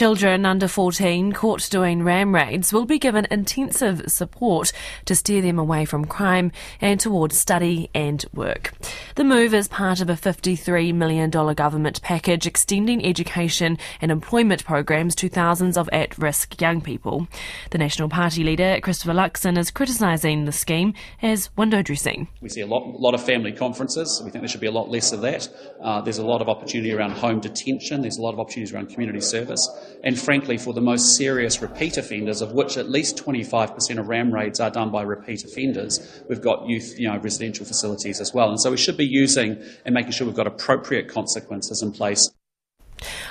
Children under 14 caught doing ram raids will be given intensive support to steer them away from crime and towards study and work. The move is part of a $53 million government package extending education and employment programs to thousands of at risk young people. The National Party leader, Christopher Luxon, is criticising the scheme as window dressing. We see a lot, lot of family conferences. We think there should be a lot less of that. Uh, there's a lot of opportunity around home detention. There's a lot of opportunities around community service and frankly, for the most serious repeat offenders, of which at least 25% of RAM raids are done by repeat offenders, we've got youth, you know, residential facilities as well. And so we should be using and making sure we've got appropriate consequences in place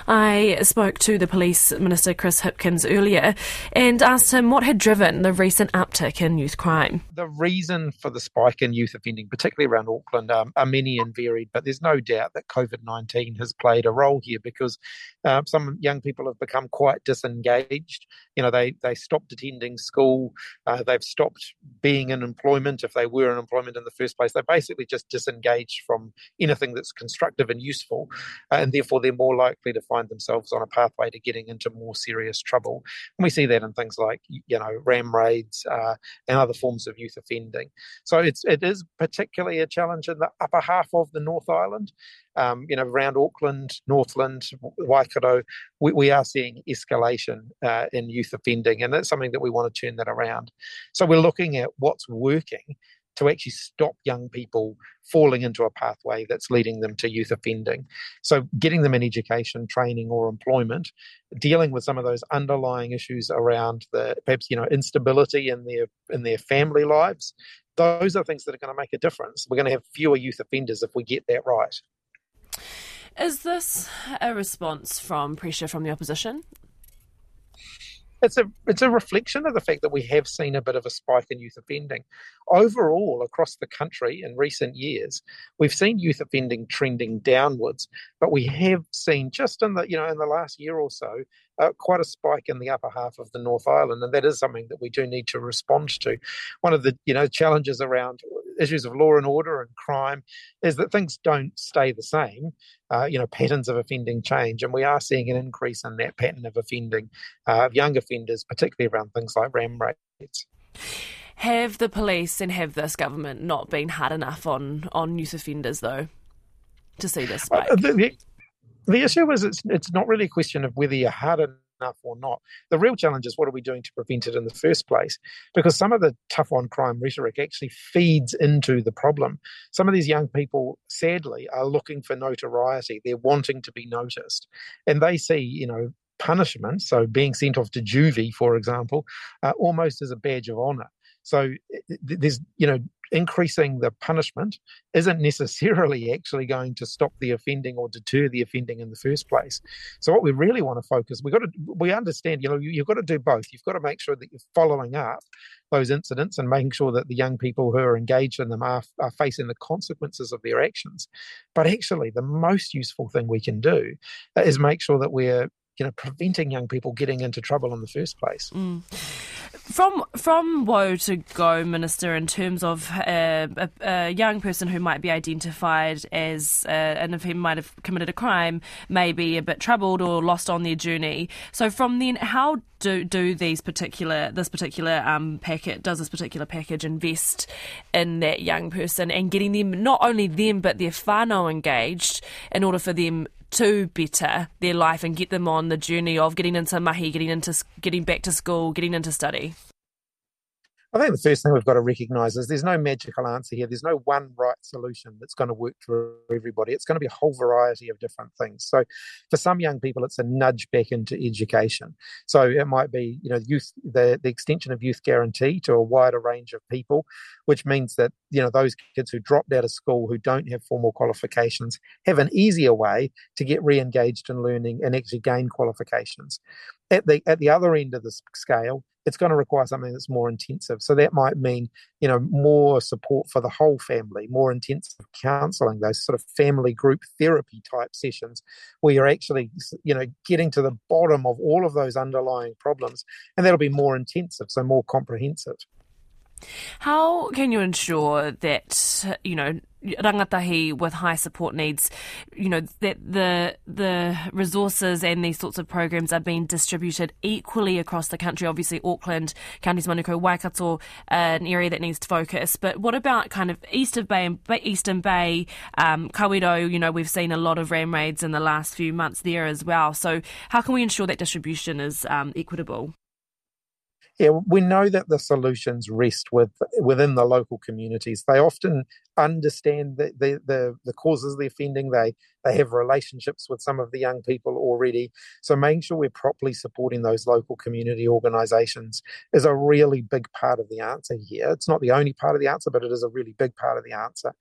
I spoke to the Police Minister Chris Hipkins earlier and asked him what had driven the recent uptick in youth crime. The reason for the spike in youth offending, particularly around Auckland, um, are many and varied, but there's no doubt that COVID 19 has played a role here because uh, some young people have become quite disengaged. You know, they, they stopped attending school, uh, they've stopped being in employment if they were in employment in the first place. They basically just disengaged from anything that's constructive and useful, uh, and therefore they're more likely to find themselves on a pathway to getting into more serious trouble. And we see that in things like, you know, ram raids uh, and other forms of youth offending. So it's, it is particularly a challenge in the upper half of the North Island um, you know, around Auckland, Northland, Waikato, we, we are seeing escalation uh, in youth offending, and that's something that we want to turn that around. So we're looking at what's working to actually stop young people falling into a pathway that's leading them to youth offending. So, getting them in education, training, or employment, dealing with some of those underlying issues around the perhaps you know instability in their in their family lives. Those are things that are going to make a difference. We're going to have fewer youth offenders if we get that right. Is this a response from pressure from the opposition? It's a it's a reflection of the fact that we have seen a bit of a spike in youth offending. Overall, across the country in recent years, we've seen youth offending trending downwards, but we have seen just in the you know in the last year or so uh, quite a spike in the upper half of the North Island, and that is something that we do need to respond to. One of the you know challenges around issues of law and order and crime is that things don't stay the same. Uh, you know, patterns of offending change, and we are seeing an increase in that pattern of offending uh, of young offenders, particularly around things like ram raids. Have the police and have this government not been hard enough on on youth offenders though to see this spike? Uh, the, the, the issue is it's it's not really a question of whether you're hard enough or not. The real challenge is what are we doing to prevent it in the first place? Because some of the tough on crime rhetoric actually feeds into the problem. Some of these young people, sadly, are looking for notoriety. They're wanting to be noticed. And they see, you know, punishment, so being sent off to juvie, for example, uh, almost as a badge of honor. So there's, you know, increasing the punishment isn't necessarily actually going to stop the offending or deter the offending in the first place. So what we really want to focus, we got to we understand, you know, you, have got to do both. You've got to make sure that you're following up those incidents and making sure that the young people who are engaged in them are, are facing the consequences of their actions. But actually, the most useful thing we can do is make sure that we're you know preventing young people getting into trouble in the first place. Mm. From from woe to go, Minister, in terms of uh, a, a, young person who might be identified as, uh, and if he might have committed a crime, may be a bit troubled or lost on their journey. So from then, how do do these particular this particular um, packet does this particular package invest in that young person and getting them not only them but their whānau engaged in order for them to better their life and get them on the journey of getting into mahi, getting into getting back to school, getting into study? I think the first thing we've got to recognise is there's no magical answer here. There's no one right solution that's going to work for everybody. It's going to be a whole variety of different things. So, for some young people, it's a nudge back into education. So it might be, you know, youth the the extension of youth guarantee to a wider range of people, which means that you know those kids who dropped out of school who don't have formal qualifications have an easier way to get re-engaged in learning and actually gain qualifications. At the at the other end of the scale, it's going to require something that's more intensive. So that might mean, you know, more support for the whole family, more intensive counselling, those sort of family group therapy type sessions where you're actually, you know, getting to the bottom of all of those underlying problems. And that'll be more intensive, so more comprehensive. How can you ensure that, you know, rangatahi with high support needs, you know, that the the resources and these sorts of programs are being distributed equally across the country. Obviously, Auckland, counties Manukau, Waikato, uh, an area that needs to focus. But what about kind of east of Bay and Eastern Bay, um? You know, we've seen a lot of ram raids in the last few months there as well. So, how can we ensure that distribution is um, equitable? Yeah, we know that the solutions rest with within the local communities. They often understand the, the, the, the, causes of the offending. They they have relationships with some of the young people already. So making sure we're properly supporting those local community organisations is a really big part of the answer here. It's not the only part of the answer, but it is a really big part of the answer.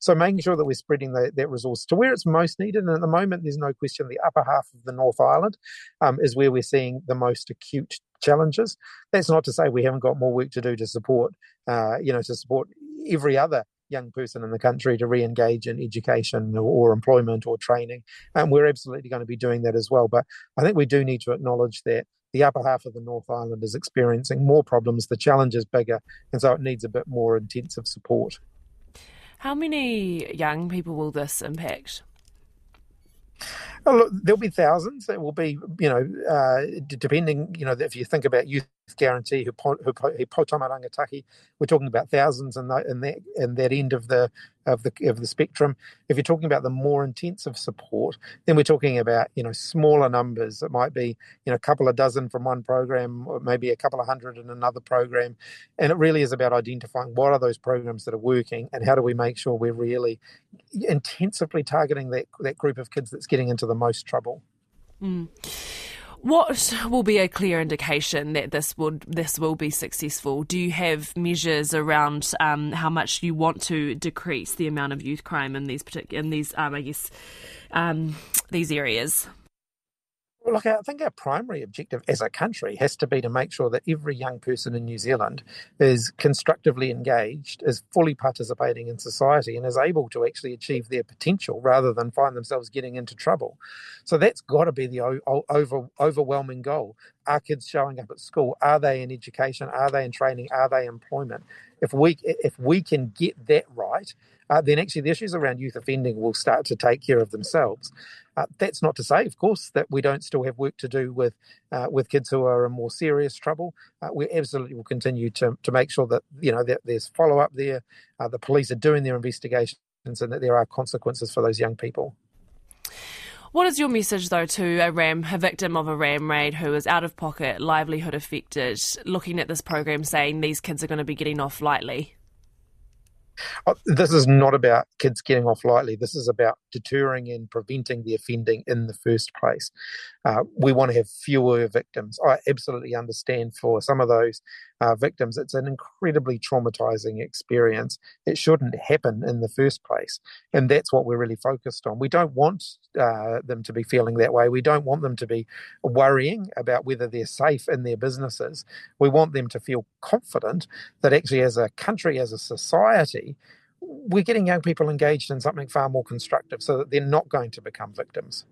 So making sure that we're spreading the, that resource to where it's most needed. And at the moment, there's no question the upper half of the North Island um, is where we're seeing the most acute challenges. That's not to say we haven't got more work to do to support, uh, you know, to support every other young person in the country to re-engage in education or, or, employment or training. And we're absolutely going to be doing that as well. But i think we do need to acknowledge that the upper half of the north island is experiencing more problems. The challenge is bigger and so it needs a bit more intensive support. How many young people will this impact Oh, look, there'll be thousands. It will be, you know, uh, depending, you know, if you think about youth guarantee, who Poutama rangatahi, we're talking about thousands in that in that in that end of the of the of the spectrum. If you're talking about the more intensive support, then we're talking about you know smaller numbers. It might be you know a couple of dozen from one program, or maybe a couple of hundred in another program, and it really is about identifying what are those programs that are working and how do we make sure we're really intensively targeting that that group of kids that's getting into the most trouble. Mm. What will be a clear indication that this would this will be successful? Do you have measures around um, how much you want to decrease the amount of youth crime in these particular in these um, I guess um, these areas? Look, I think our primary objective as a country has to be to make sure that every young person in New Zealand is constructively engaged, is fully participating in society, and is able to actually achieve their potential rather than find themselves getting into trouble. So that's got to be the over, overwhelming goal. Are kids showing up at school? Are they in education? Are they in training? Are they employment? If we if we can get that right, uh, then actually the issues around youth offending will start to take care of themselves. Uh, that's not to say, of course, that we don't still have work to do with uh, with kids who are in more serious trouble. Uh, we absolutely will continue to to make sure that you know that there's follow up there, uh, the police are doing their investigations, and that there are consequences for those young people. What is your message, though, to a ram, a victim of a ram raid who is out of pocket, livelihood affected, looking at this program, saying these kids are going to be getting off lightly? Uh, this is not about kids getting off lightly. This is about deterring and preventing the offending in the first place. Uh, we want to have fewer victims. I absolutely understand for some of those uh, victims, it's an incredibly traumatizing experience. It shouldn't happen in the first place. And that's what we're really focused on. We don't want uh, them to be feeling that way. We don't want them to be worrying about whether they're safe in their businesses. We want them to feel confident that actually, as a country, as a society, we're getting young people engaged in something far more constructive so that they're not going to become victims.